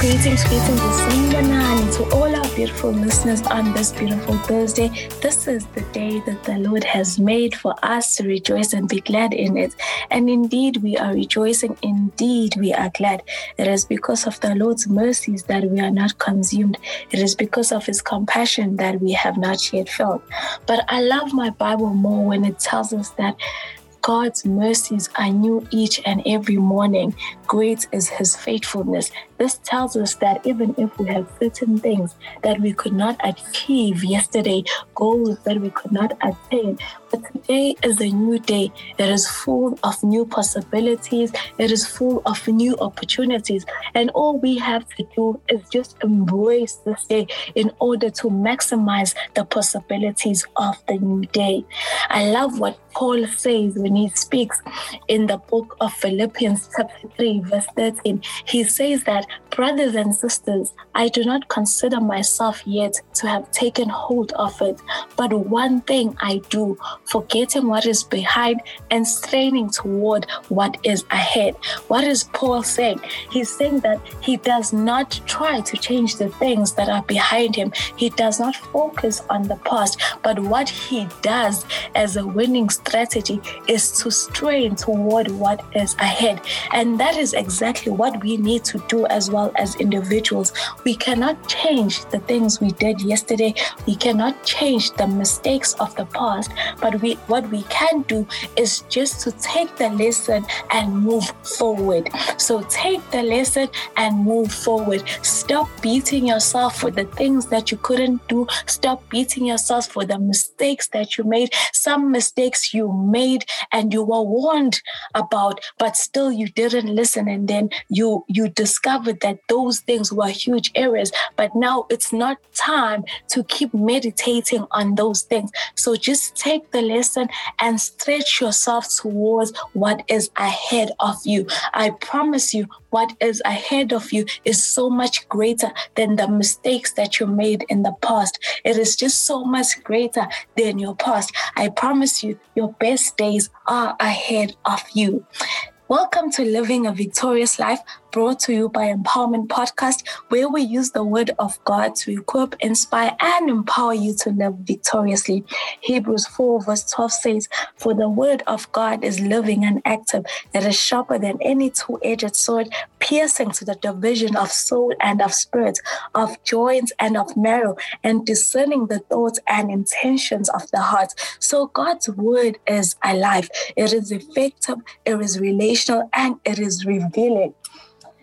Greetings, greetings, and to all our beautiful listeners on this beautiful Thursday. This is the day that the Lord has made for us to rejoice and be glad in it. And indeed, we are rejoicing. Indeed, we are glad. It is because of the Lord's mercies that we are not consumed. It is because of His compassion that we have not yet felt. But I love my Bible more when it tells us that God's mercies are new each and every morning. Great is his faithfulness. This tells us that even if we have certain things that we could not achieve yesterday, goals that we could not attain, but today is a new day. It is full of new possibilities. It is full of new opportunities. And all we have to do is just embrace this day in order to maximize the possibilities of the new day. I love what Paul says when he speaks in the book of Philippians, chapter 3, verse 13. He says that Brothers and sisters, I do not consider myself yet to have taken hold of it, but one thing I do, forgetting what is behind and straining toward what is ahead. What is Paul saying? He's saying that he does not try to change the things that are behind him, he does not focus on the past, but what he does as a winning strategy is to strain toward what is ahead. And that is exactly what we need to do as well well as individuals. We cannot change the things we did yesterday. We cannot change the mistakes of the past. But we, what we can do is just to take the lesson and move forward. So take the lesson and move forward. Stop beating yourself for the things that you couldn't do. Stop beating yourself for the mistakes that you made. Some mistakes you made and you were warned about, but still you didn't listen. And then you you discovered that those things were huge errors, but now it's not time to keep meditating on those things. So just take the lesson and stretch yourself towards what is ahead of you. I promise you, what is ahead of you is so much greater than the mistakes that you made in the past. It is just so much greater than your past. I promise you, your best days are ahead of you. Welcome to Living a Victorious Life brought to you by Empowerment Podcast, where we use the word of God to equip, inspire, and empower you to live victoriously. Hebrews 4, verse 12 says, For the word of God is living and active, it is sharper than any two edged sword, piercing to the division of soul and of spirit, of joints and of marrow, and discerning the thoughts and intentions of the heart. So God's word is alive, it is effective, it is relational, and it is revealing.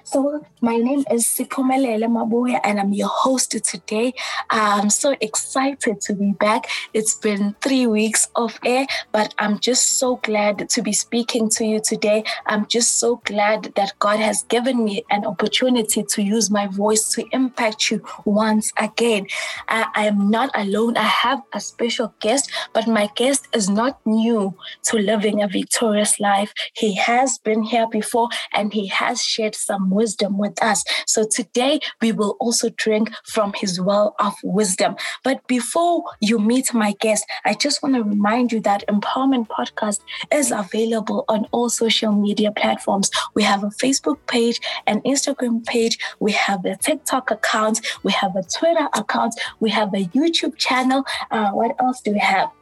So my name is Siphumelele Mabuya and I'm your host today. I'm so excited to be back. It's been three weeks off air, but I'm just so glad to be speaking to you today. I'm just so glad that God has given me an opportunity to use my voice to impact you once again. I, I am not alone. I have a special guest, but my guest is not new to living a victorious life. He has been here before and he has shared some wisdom with us. So today we will also drink from his well of wisdom. But before you meet my guest, I just want to remind you that Empowerment Podcast is available on all social media platforms. We have a Facebook page, an Instagram page, we have a TikTok account, we have a Twitter account, we have a YouTube channel. Uh, what else do we have?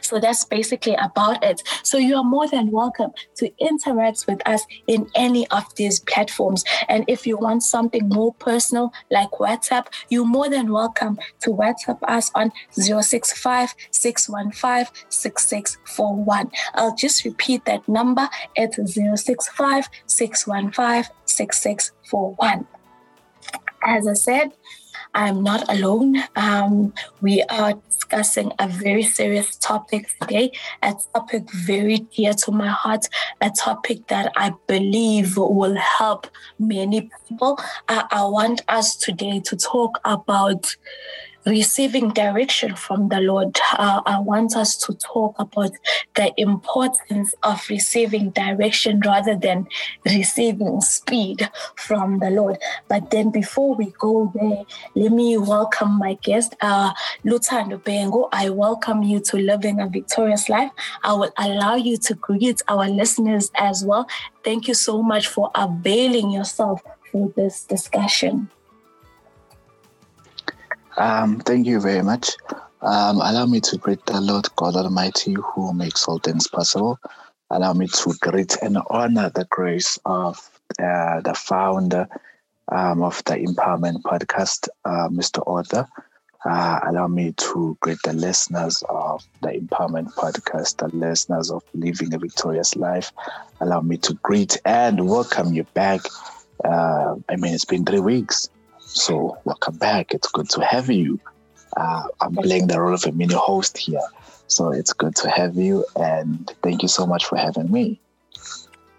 So that's basically about it. So you are more than welcome to interact with us in any of these platforms. And if you want something more personal like WhatsApp, you're more than welcome to WhatsApp us on 065 615 6641. I'll just repeat that number. It's 065 615 6641. As I said, I'm not alone. Um, we are discussing a very serious topic today, a topic very dear to my heart, a topic that I believe will help many people. Uh, I want us today to talk about receiving direction from the Lord, uh, I want us to talk about the importance of receiving direction rather than receiving speed from the Lord. But then before we go there, let me welcome my guest, uh, Luthando Bhengu. I welcome you to Living a Victorious Life. I will allow you to greet our listeners as well. Thank you so much for availing yourself for this discussion. Um, thank you very much. Um, allow me to greet the Lord God Almighty who makes all things possible. Allow me to greet and honor the grace of uh, the founder um, of the Empowerment Podcast, uh, Mr. Author. Uh, allow me to greet the listeners of the Empowerment Podcast, the listeners of Living a Victorious Life. Allow me to greet and welcome you back. Uh, I mean, it's been three weeks, so welcome back. It's good to have you. Uh, I'm playing the role of a mini host here, so it's good to have you, and thank you so much for having me.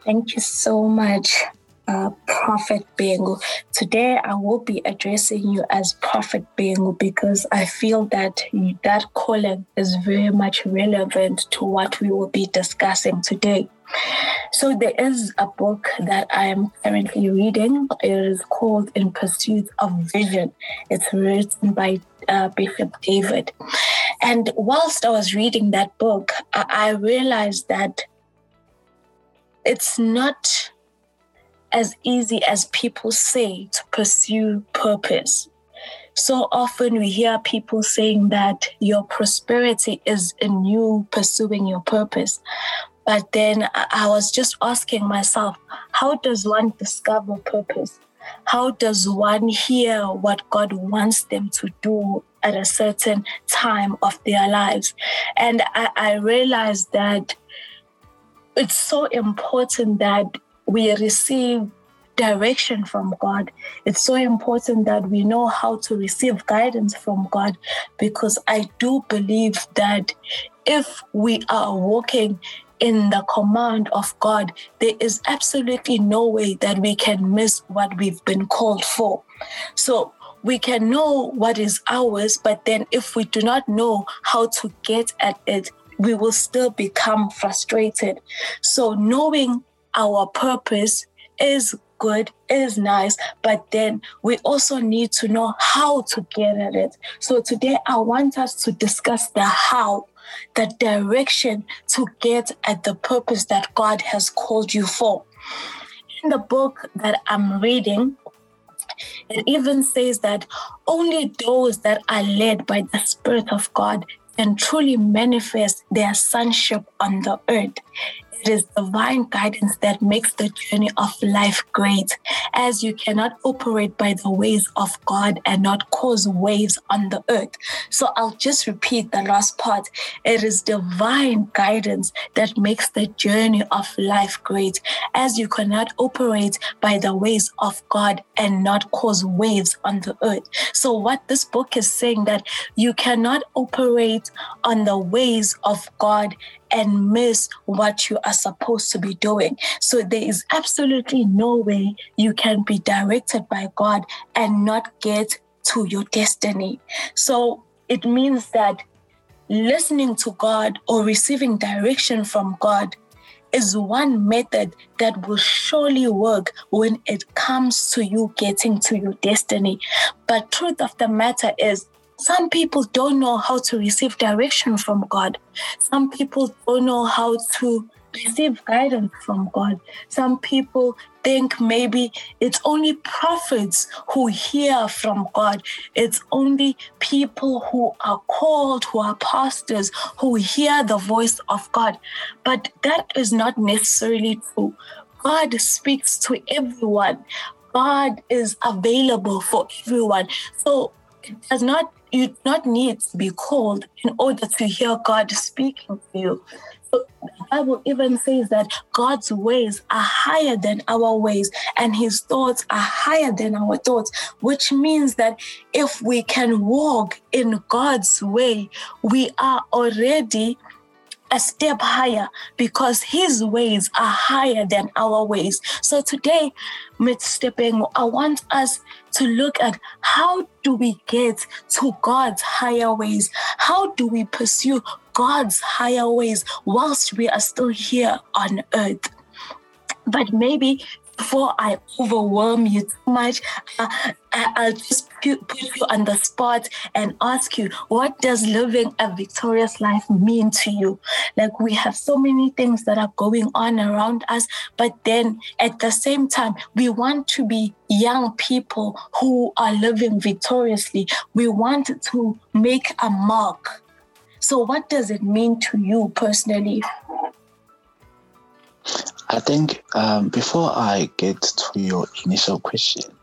Thank you so much uh, Prophet Bhengu. Today, I will be addressing you as Prophet Bhengu because I feel that that calling is very much relevant to what we will be discussing today. So, there is a book that I am currently reading. It is called In Pursuit of Vision. It's written by uh, Bishop David. And whilst I was reading that book, I, I realized that it's not as easy as people say to pursue purpose. So often we hear people saying that your prosperity is in you pursuing your purpose. But then I was just asking myself, how does one discover purpose? How does one hear what God wants them to do at a certain time of their lives? And I, I realized that it's so important that we receive direction from God. It's so important that we know how to receive guidance from God because I do believe that if we are walking in the command of God, there is absolutely no way that we can miss what we've been called for. So we can know what is ours, but then if we do not know how to get at it, we will still become frustrated. So knowing our purpose is good, is nice, but then we also need to know how to get at it. So today I want us to discuss the how, the direction to get at the purpose that God has called you for. In the book that I'm reading, it even says that only those that are led by the Spirit of God can truly manifest their sonship on the earth. It is divine guidance that makes the journey of life great, as you cannot operate by the ways of God and not cause waves on the earth. So I'll just repeat the last part. It is divine guidance that makes the journey of life great, as you cannot operate by the ways of God and not cause waves on the earth. So what this book is saying that you cannot operate on the ways of God and miss what you are supposed to be doing. So there is absolutely no way you can be directed by God and not get to your destiny. So it means that listening to God or receiving direction from God is one method that will surely work when it comes to you getting to your destiny. But truth of the matter is some people don't know how to receive direction from God. Some people don't know how to receive guidance from God. Some people think maybe it's only prophets who hear from God. It's only people who are called, who are pastors, who hear the voice of God. But that is not necessarily true. God speaks to everyone. God is available for everyone. So it does not you do not need to be called in order to hear God speaking to you. So the Bible even says that God's ways are higher than our ways, and his thoughts are higher than our thoughts, which means that if we can walk in God's way, we are already a step higher because his ways are higher than our ways. So today, Mr. Bhengu, I want us to look at how do we get to God's higher ways? How do we pursue God's higher ways whilst we are still here on earth? But maybe before I overwhelm you too much, uh, I, will just put you on the spot and ask you, what does living a victorious life mean to you? Like we have so many things that are going on around us, but then at the same time, we want to be young people who are living victoriously. We want to make a mark. So, what does it mean to you personally? I think um, before I get to your initial question,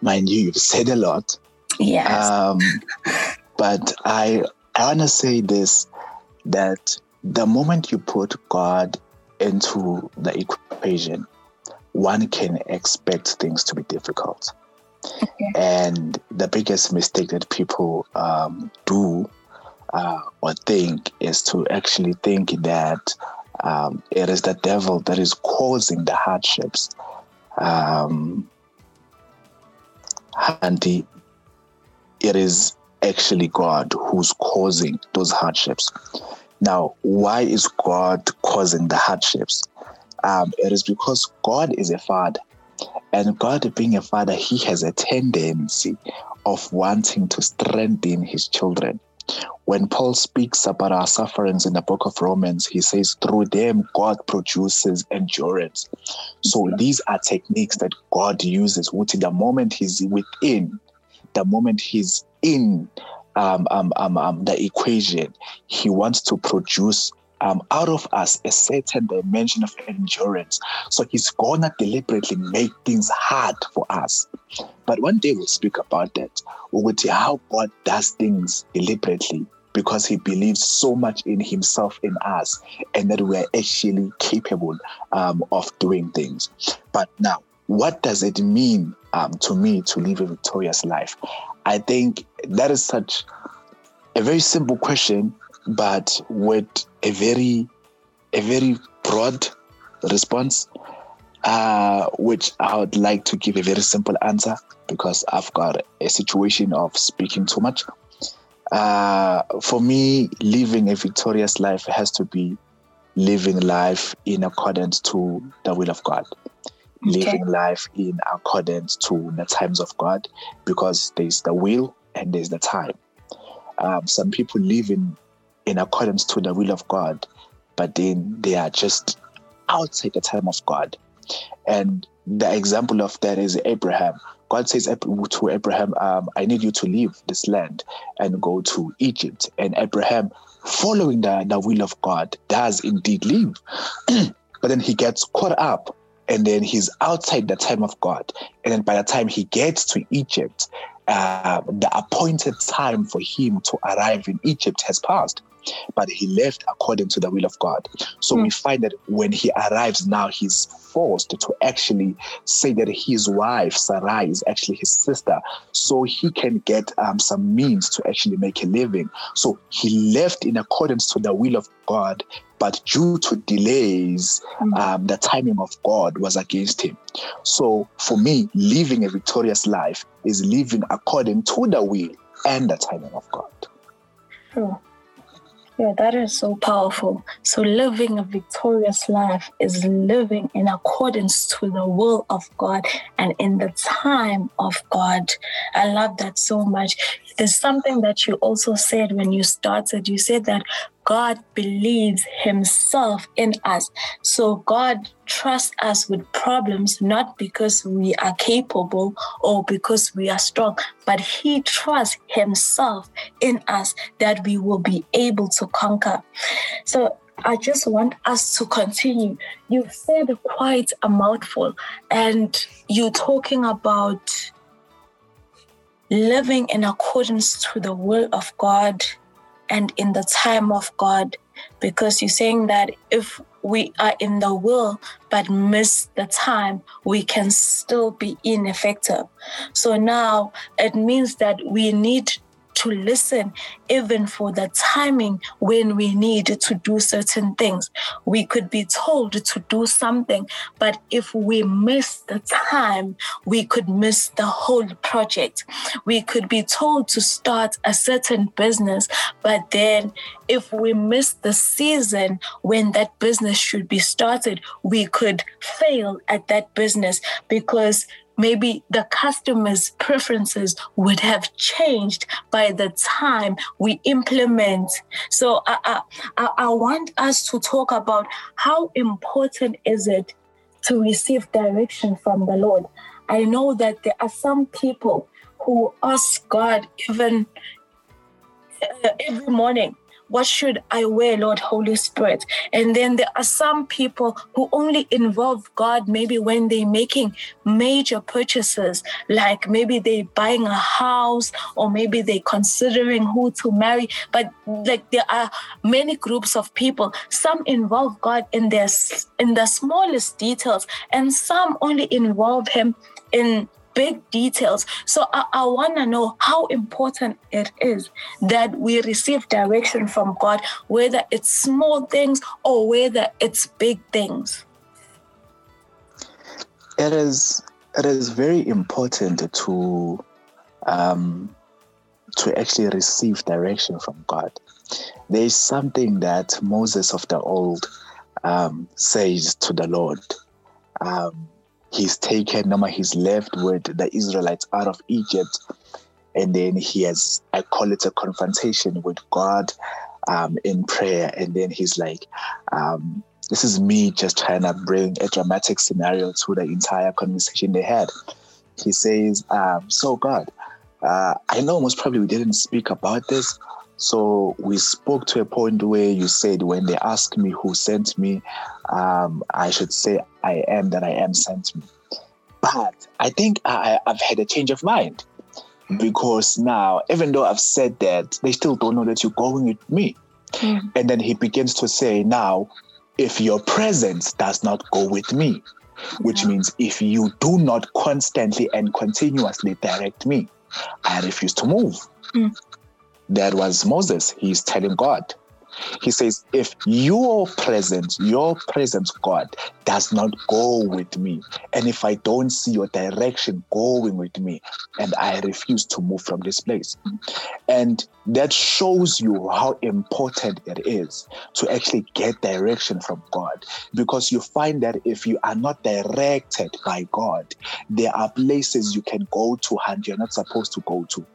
mind you, you've said a lot. Yes. Um, but I, I want to say this that the moment you put God into the equation, one can expect things to be difficult. Okay. And the biggest mistake that people um, do uh, or think is to actually think that um, it is the devil that is causing the hardships. Um, and the, it is actually God who's causing those hardships. Now, why is God causing the hardships? Um, it is because God is a father. And God, being a father, he has a tendency of wanting to strengthen his children. When Paul speaks about our sufferings in the book of Romans, he says, through them, God produces endurance. So these are techniques that God uses, which the moment he's within, the moment he's in um, um, um, um, the equation, he wants to produce um, out of us a certain dimension of endurance. So he's gonna deliberately make things hard for us. But one day we'll speak about that. We will see how God does things deliberately because he believes so much in himself in us and that we're actually capable um, of doing things. But now, what does it mean um, to me to live a victorious life? I think that is such a very simple question but with a very a very broad response, uh, which I would like to give a very simple answer because I've got a situation of speaking too much. Uh, for me, living a victorious life has to be living life in accordance to the will of God. Okay. Living life in accordance to the times of God, because there's the will and there's the time. Um, some people live in in accordance to the will of God, but then they are just outside the time of God. And the example of that is Abraham. God says to Abraham, um, I need you to leave this land and go to Egypt. And Abraham, following the, the will of God, does indeed leave. but then he gets caught up and then he's outside the time of God. And then by the time he gets to Egypt, uh, the appointed time for him to arrive in Egypt has passed but he left according to the will of God. So mm. we find that when he arrives now, he's forced to actually say that his wife, Sarai, is actually his sister, so he can get um, some means to actually make a living. So he left in accordance to the will of God, but due to delays, mm. um, the timing of God was against him. So for me, living a victorious life is living according to the will and the timing of God. Oh. Yeah, that is so powerful. So, living a victorious life is living in accordance to the will of God and in the time of God. I love that so much. There's something that you also said when you started. You said that God believes Himself in us. So God trusts us with problems, not because we are capable or because we are strong, but He trusts Himself in us that we will be able to conquer. So I just want us to continue. You've said quite a mouthful, and you're talking about living in accordance to the will of God and in the time of God. Because you're saying that if we are in the will but miss the time, we can still be ineffective. So now it means that we need to listen even for the timing when we need to do certain things. We could be told to do something, but if we miss the time, we could miss the whole project. We could be told to start a certain business, but then if we miss the season when that business should be started, we could fail at that business because maybe the customer's preferences would have changed by the time we implement. So I, I, I want us to talk about how important is it to receive direction from the Lord. I know that there are some people who ask God even uh, every morning what should I wear, Lord Holy Spirit? And then there are some people who only involve God maybe when they're making major purchases, like maybe they're buying a house or maybe they're considering who to marry. But like there are many groups of people. Some involve God in their in the smallest details, and some only involve Him in big details. So I, I want to know how important it is that we receive direction from God, whether it's small things or whether it's big things. It is it is very important to um, to actually receive direction from God. There is something that Moses of the old um, says to the Lord. Um, he's taken Nama, he's left with the Israelites out of Egypt. And then he has, I call it a confrontation with God um, in prayer. And then he's like, um, this is me just trying to bring a dramatic scenario to the entire conversation they had. He says, um, So, God, uh, I know most probably we didn't speak about this, so we spoke to a point where you said, when they ask me who sent me, um, I should say, I am that I am sent me. But I think I, I've had a change of mind because now, even though I've said that, they still don't know that you're going with me. Mm. And then he begins to say, now, if your presence does not go with me, which means if you do not constantly and continuously direct me, I refuse to move. Mm. That was Moses. He's telling God. He says, if your presence, your presence, God, does not go with me, and if I don't see your direction going with me, and I refuse to move from this place. And that shows you how important it is to actually get direction from God. Because you find that if you are not directed by God, there are places you can go to and you're not supposed to go to.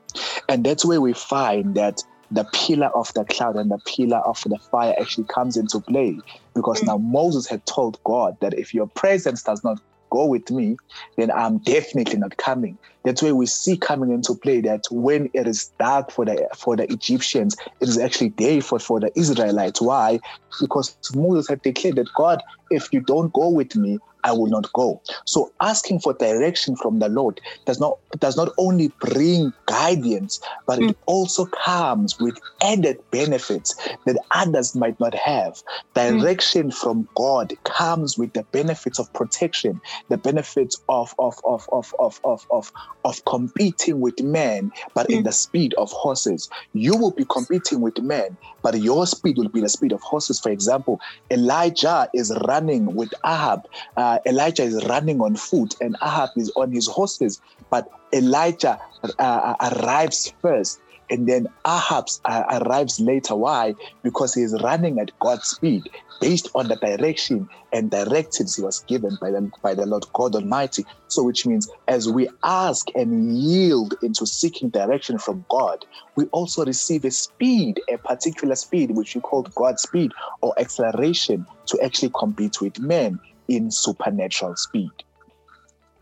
And that's where we find that the pillar of the cloud and the pillar of the fire actually comes into play because mm. now Moses had told God that if your presence does not go with me, then I'm definitely not coming. That's where we see coming into play that when it is dark for the for the Egyptians, it is actually day for, for the Israelites. Why? Because Moses had declared that God, if you don't go with me, I will not go. So asking for direction from the Lord does not does not only bring guidance, but mm. it also comes with added benefits that others might not have. Direction mm. from God comes with the benefits of protection, the benefits of of of of of of of, of competing with men, but mm. in the speed of horses. You will be competing with men, but your speed will be the speed of horses. For example, Elijah is running with Ahab. Uh, uh, Elijah is running on foot and Ahab is on his horses, but Elijah uh, arrives first and then Ahab uh, arrives later. Why? Because he is running at God's speed based on the direction and directives he was given by the, by the Lord God Almighty. So, which means as we ask and yield into seeking direction from God, we also receive a speed, a particular speed, which we call God's speed or acceleration to actually compete with men in supernatural speed.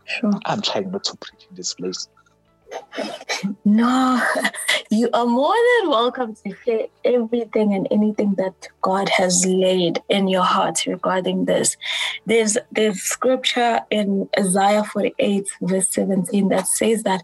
Sure. I'm trying not to preach in this place. No, you are more than welcome to share everything and anything that God has laid in your heart regarding this. There's there's scripture in Isaiah 48, verse 17, that says that,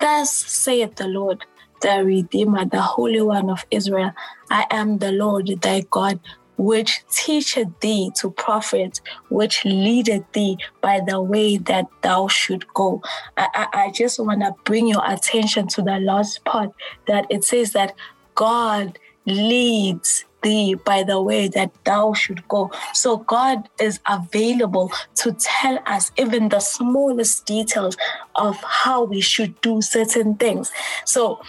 Thus saith the Lord, the Redeemer, the Holy One of Israel, I am the Lord thy God which teacheth thee to profit, which leadeth thee by the way that thou should go. I, I, I just want to bring your attention to the last part that it says that God leads thee by the way that thou should go. So God is available to tell us even the smallest details of how we should do certain things. So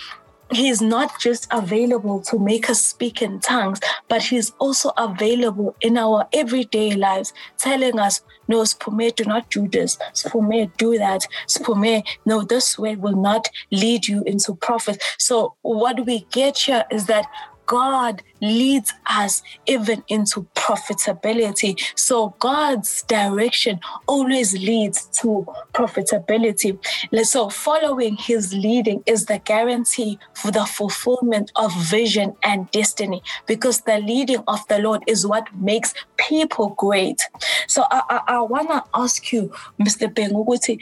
He's not just available to make us speak in tongues, but He's also available in our everyday lives, telling us, no, Sphume, do not do this. Sphume, do that. Sphume, no, this way will not lead you into profit. So, what we get here is that God leads us even into profitability. So God's direction always leads to profitability. So following his leading is the guarantee for the fulfillment of vision and destiny because the leading of the Lord is what makes people great. So I, I, I want to ask you, Mr. Benguguti,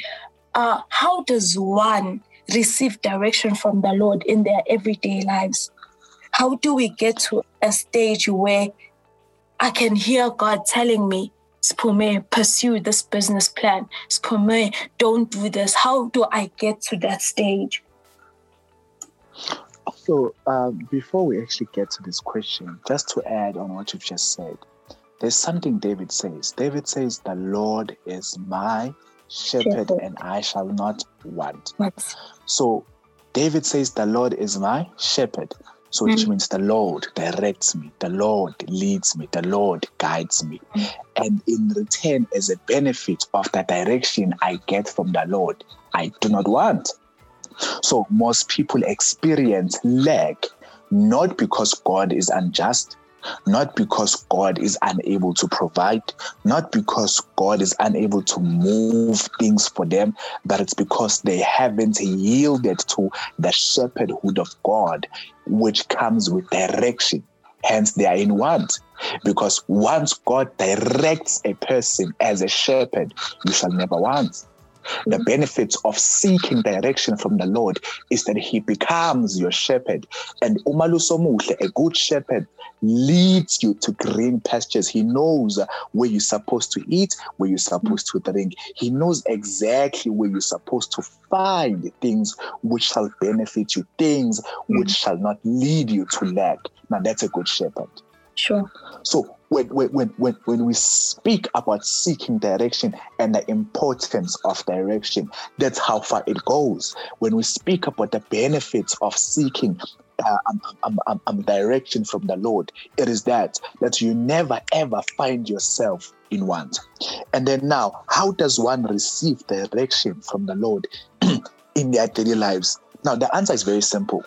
uh, how does one receive direction from the Lord in their everyday lives? How do we get to a stage where I can hear God telling me, Sphume, pursue this business plan. Sphume, don't do this. How do I get to that stage? So, um, before we actually get to this question, just to add on what you've just said, there's something David says. David says, The Lord is my shepherd, shepherd. and I shall not want. So, David says, The Lord is my shepherd. So mm. which means the Lord directs me, the Lord leads me, the Lord guides me. Mm. And in return, as a benefit of the direction I get from the Lord, I do not want. So most people experience lack not because God is unjust, not because God is unable to provide, not because God is unable to move things for them, but it's because they haven't yielded to the shepherdhood of God, which comes with direction. Hence, they are in want. Because once God directs a person as a shepherd, you shall never want. The benefits of seeking direction from the Lord is that He becomes your shepherd. And Umalusomuhle, a good shepherd, leads you to green pastures. He knows where you're supposed to eat, where you're supposed to drink. He knows exactly where you're supposed to find things which shall benefit you, things which mm. shall not lead you to lack. Now, that's a good shepherd. Sure. So when, when, when, when we speak about seeking direction and the importance of direction, that's how far it goes. When we speak about the benefits of seeking uh, um, um, um, um, direction from the Lord, it is that that you never ever find yourself in want. And then now, how does one receive direction from the Lord in their daily lives? Now, the answer is very simple.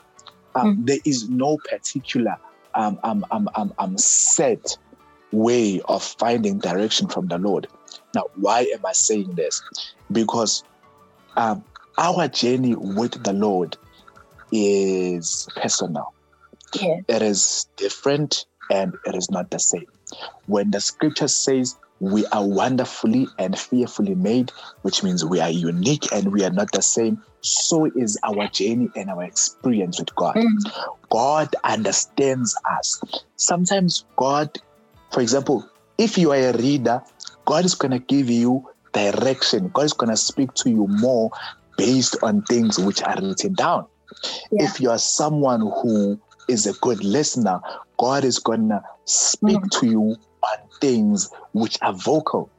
Um, mm. There is no particular um, um, um, um, um, set way of finding direction from the Lord. Now, why am I saying this? Because um, our journey with the Lord is personal. Yeah. It is different and it is not the same. When the scripture says we are wonderfully and fearfully made, which means we are unique and we are not the same, so is our journey and our experience with God. Mm. God understands us. Sometimes God for example, if you are a reader, God is going to give you direction. God is going to speak to you more based on things which are written down. Yeah. If you are someone who is a good listener, God is going to speak mm. to you on things which are vocal.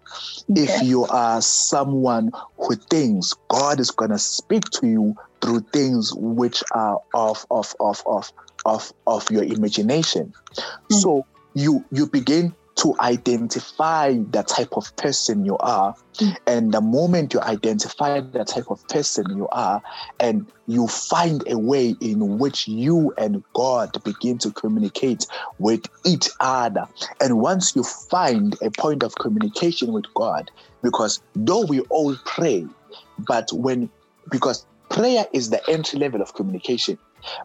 Okay. If you are someone who thinks, God is going to speak to you through things which are of of of of of, of your imagination. Mm. So you you begin to identify the type of person you are. Mm. And the moment you identify the type of person you are, and you find a way in which you and God begin to communicate with each other. And once you find a point of communication with God, because though we all pray, but when, because prayer is the entry level of communication,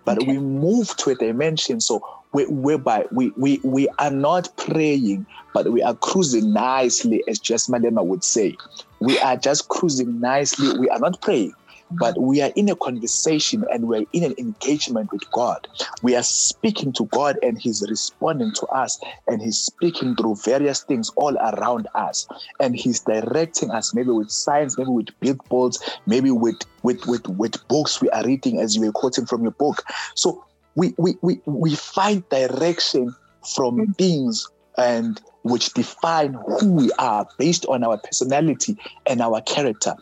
but okay. we move to a dimension. So whereby we, we, we are not praying, but we are cruising nicely, as Jess Malema would say. We are just cruising nicely. We are not praying. but we are in a conversation and we're in an engagement with God. We are speaking to God and He's responding to us and He's speaking through various things all around us. And He's directing us, maybe with signs, maybe with billboards, maybe with with with, with books we are reading as you were quoting from your book. So we we we, we find direction from mm. things and which define who we are based on our personality and our character.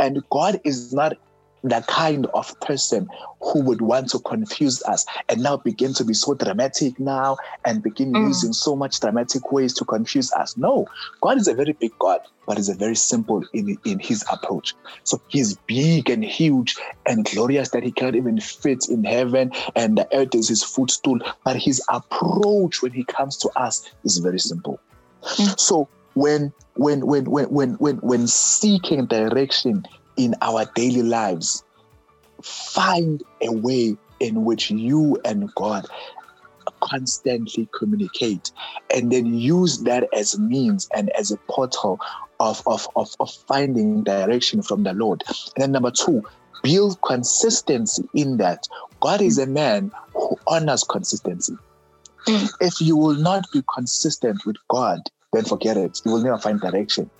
And God is not the kind of person who would want to confuse us and now begin to be so dramatic now and begin mm. using so much dramatic ways to confuse us. No, God is a very big God, but is a very simple in, in his approach. So he's big and huge and glorious that he can't even fit in heaven and the earth is his footstool. But his approach when he comes to us is very simple. Mm. So when when when when when when when seeking direction in our daily lives, find a way in which you and God constantly communicate and then use that as means and as a portal of, of, of, of finding direction from the Lord. And then number two, build consistency in that. God is a man who honors consistency. Mm. If you will not be consistent with God, then forget it. You will never find direction.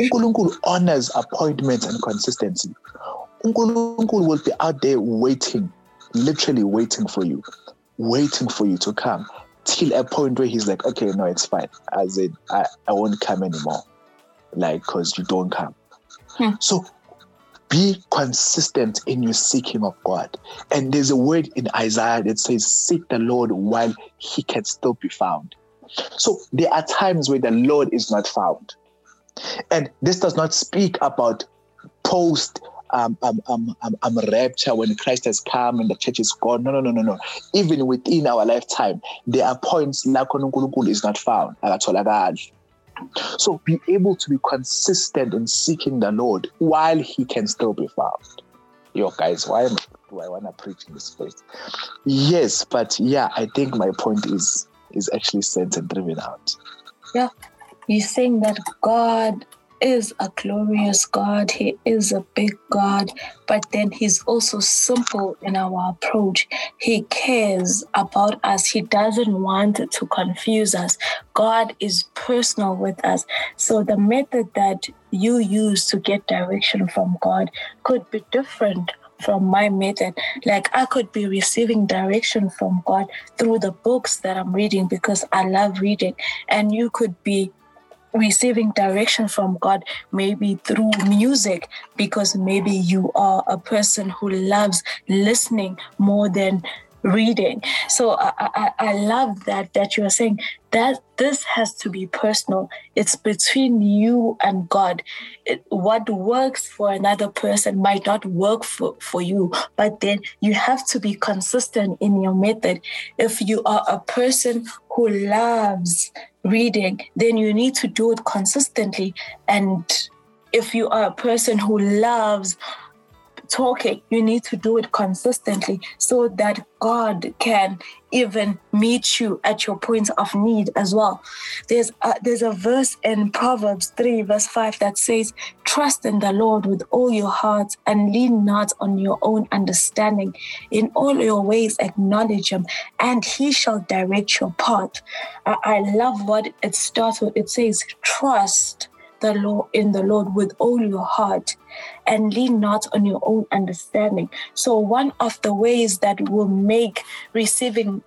uNkulunkulu honors appointments and consistency. uNkulunkulu will be out there waiting, literally waiting for you, waiting for you to come till a point where he's like, okay, no, it's fine. As in, I, I won't come anymore. Like, because you don't come. Hmm. So be consistent in your seeking of God. And there's a word in Isaiah that says, Seek the Lord while he can still be found. So there are times where the Lord is not found. And this does not speak about post um, um, um, um, um, rapture when Christ has come and the church is gone. No, no, no, no, no. Even within our lifetime, there are points like uNkulunkulu is not found. So be able to be consistent in seeking the Lord while he can still be found. Yo, guys, why am, do I want to preach in this place? Yes, but yeah, I think my point is is actually sent and driven out. Yeah, He's saying that God is a glorious God. He is a big God, but then He's also simple in our approach. He cares about us. He doesn't want to confuse us. God is personal with us. So the method that you use to get direction from God could be different from my method. Like I could be receiving direction from God through the books that I'm reading because I love reading. And you could be receiving direction from God, maybe through music, because maybe you are a person who loves listening more than reading. So I, I, I love that that you're saying that this has to be personal. It's between you and God. It, what works for another person might not work for, for you, but then you have to be consistent in your method. If you are a person who loves reading, then you need to do it consistently. And if you are a person who loves talking, you need to do it consistently so that God can even meet you at your point of need as well. There's a, there's a verse in Proverbs 3, verse 5 that says, Trust in the Lord with all your heart and lean not on your own understanding. In all your ways, acknowledge Him, and He shall direct your path. I, I love what it starts with. It says, Trust the law in the Lord with all your heart and lean not on your own understanding. So one of the ways that will make receiving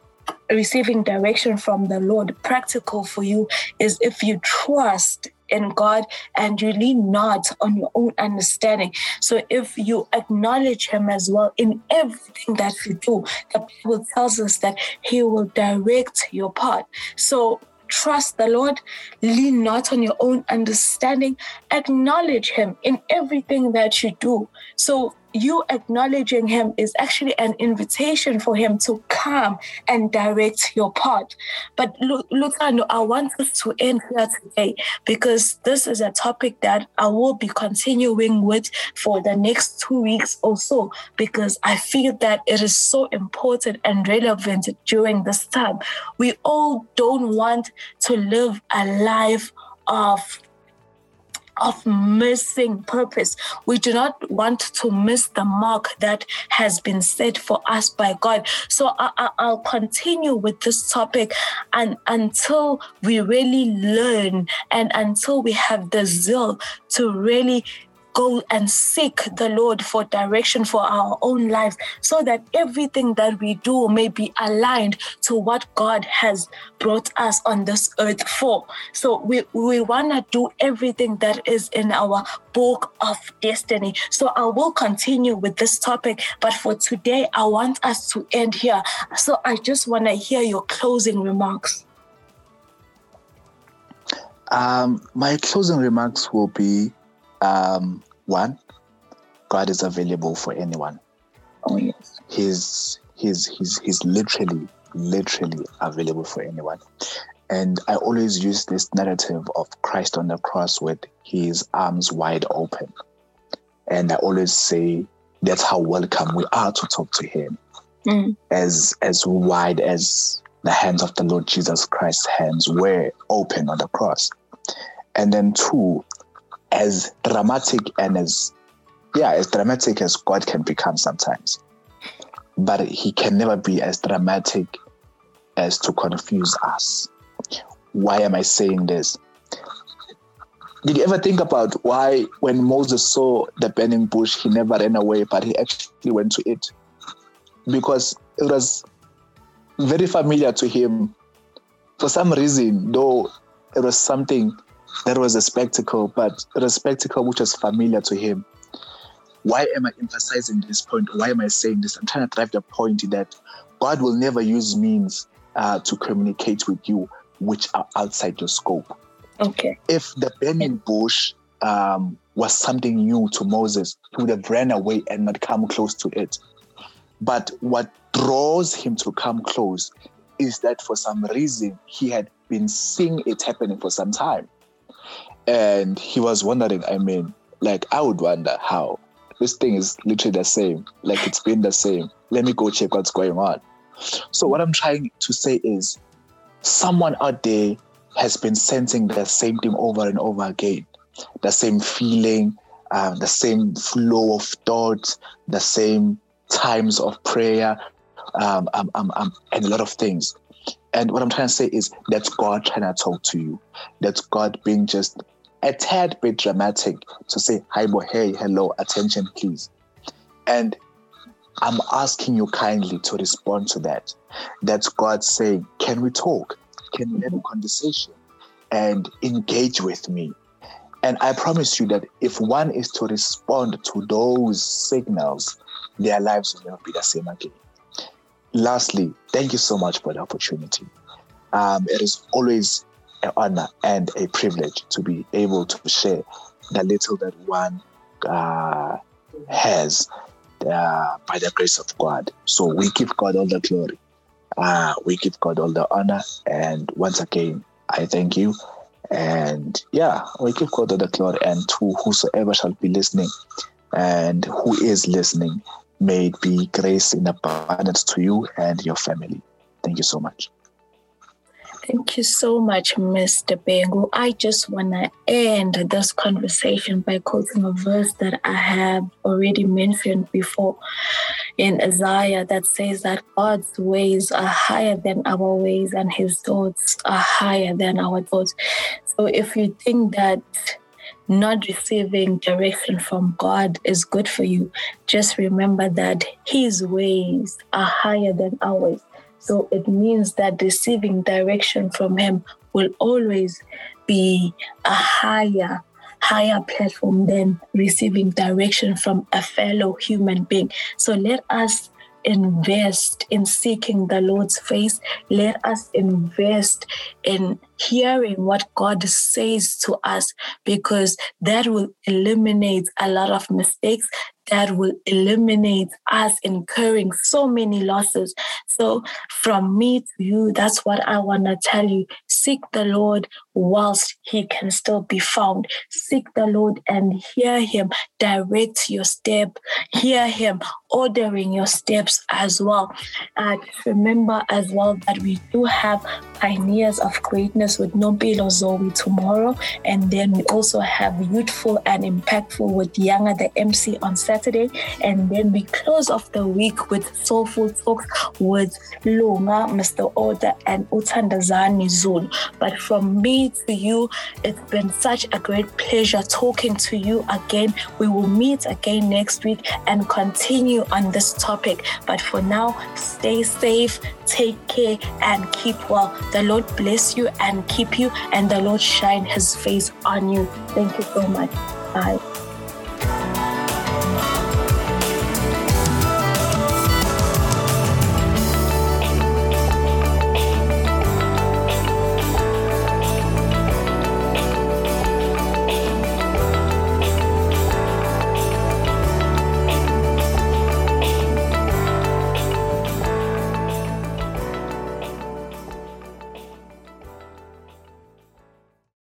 receiving direction from the Lord practical for you is if you trust in God and you lean not on your own understanding. So if you acknowledge Him as well in everything that you do, the Bible tells us that He will direct your path. So Trust the Lord, lean not on your own understanding, acknowledge Him in everything that you do. So you acknowledging him is actually an invitation for him to come and direct your path. But look, I want us to end here today because this is a topic that I will be continuing with for the next two weeks or so because I feel that it is so important and relevant during this time. We all don't want to live a life of of missing purpose. We do not want to miss the mark that has been set for us by God. So I, will continue with this topic and until we really learn and until we have the zeal to really go and seek the Lord for direction for our own lives so that everything that we do may be aligned to what God has brought us on this earth for. So we, we want to do everything that is in our book of destiny. So I will continue with this topic, but for today, I want us to end here. So I just want to hear your closing remarks. Um, my closing remarks will be um, one, God is available for anyone. Oh yes. He's he's he's he's literally literally available for anyone. And I always use this narrative of Christ on the cross with his arms wide open. And I always say that's how welcome we are to talk to him. Mm. As as wide as the hands of the Lord Jesus Christ's hands were open on the cross. And then two, as dramatic and as yeah, as dramatic as God can become sometimes. But he can never be as dramatic as to confuse us. Why am I saying this? Did you ever think about why, when Moses saw the burning bush, he never ran away, but he actually went to it? Because it was very familiar to him. For some reason, though it was something that was a spectacle, but a spectacle which was familiar to him. Why am I emphasizing this point? Why am I saying this? I'm trying to drive the point that God will never use means uh, to communicate with you which are outside your scope. Okay. If the burning bush um, was something new to Moses, he would have ran away and not come close to it. But what draws him to come close is that for some reason he had been seeing it happening for some time. And he was wondering, I mean, like, I would wonder how this thing is literally the same. Like, it's been the same. Let me go check what's going on. So, what I'm trying to say is, someone out there has been sensing the same thing over and over again the same feeling, um, the same flow of thoughts, the same times of prayer, um, um, um, um, and a lot of things. And what I'm trying to say is that's God trying to talk to you. That's God being just a tad bit dramatic to say, hi, boy, hey, hello, attention, please. And I'm asking you kindly to respond to that. That's God saying, can we talk? Can we have a conversation and engage with me? And I promise you that if one is to respond to those signals, their lives will never be the same again. Lastly, thank you so much for the opportunity. Um, it is always an honor and a privilege to be able to share the little that one uh, has uh, by the grace of God. So we give God all the glory. Uh, we give God all the honor. And once again, I thank you. And yeah, we give God all the glory. And to whosoever shall be listening and who is listening, may it be grace in abundance to you and your family. Thank you so much. Thank you so much, Mr. Bhengu. I just want to end this conversation by quoting a verse that I have already mentioned before in Isaiah that says that God's ways are higher than our ways and his thoughts are higher than our thoughts. So if you think that not receiving direction from God is good for you, just remember that his ways are higher than ours. So it means that receiving direction from Him will always be a higher higher platform than receiving direction from a fellow human being. So let us invest in seeking the Lord's face. Let us invest in hearing what God says to us because that will eliminate a lot of mistakes that will eliminate us incurring so many losses. So, from me to you, that's what I want to tell you. Seek the Lord whilst he can still be found. Seek the Lord and hear him direct your step, hear him ordering your steps as well. And remember as well that we do have Pioneers of Greatness with Nompilo Zoe tomorrow. And then we also have Youthful and Impactful with Younger, the MC, on Saturday. And then we close off the week with Soulful Talks with Lunga, Mr. Order, and Utandazani Zulu. But from me to you, it's been such a great pleasure talking to you again. We will meet again next week and continue on this topic. But for now, stay safe, take care, and keep well. The Lord bless you and keep you, and the Lord shine his face on you. Thank you so much. Bye.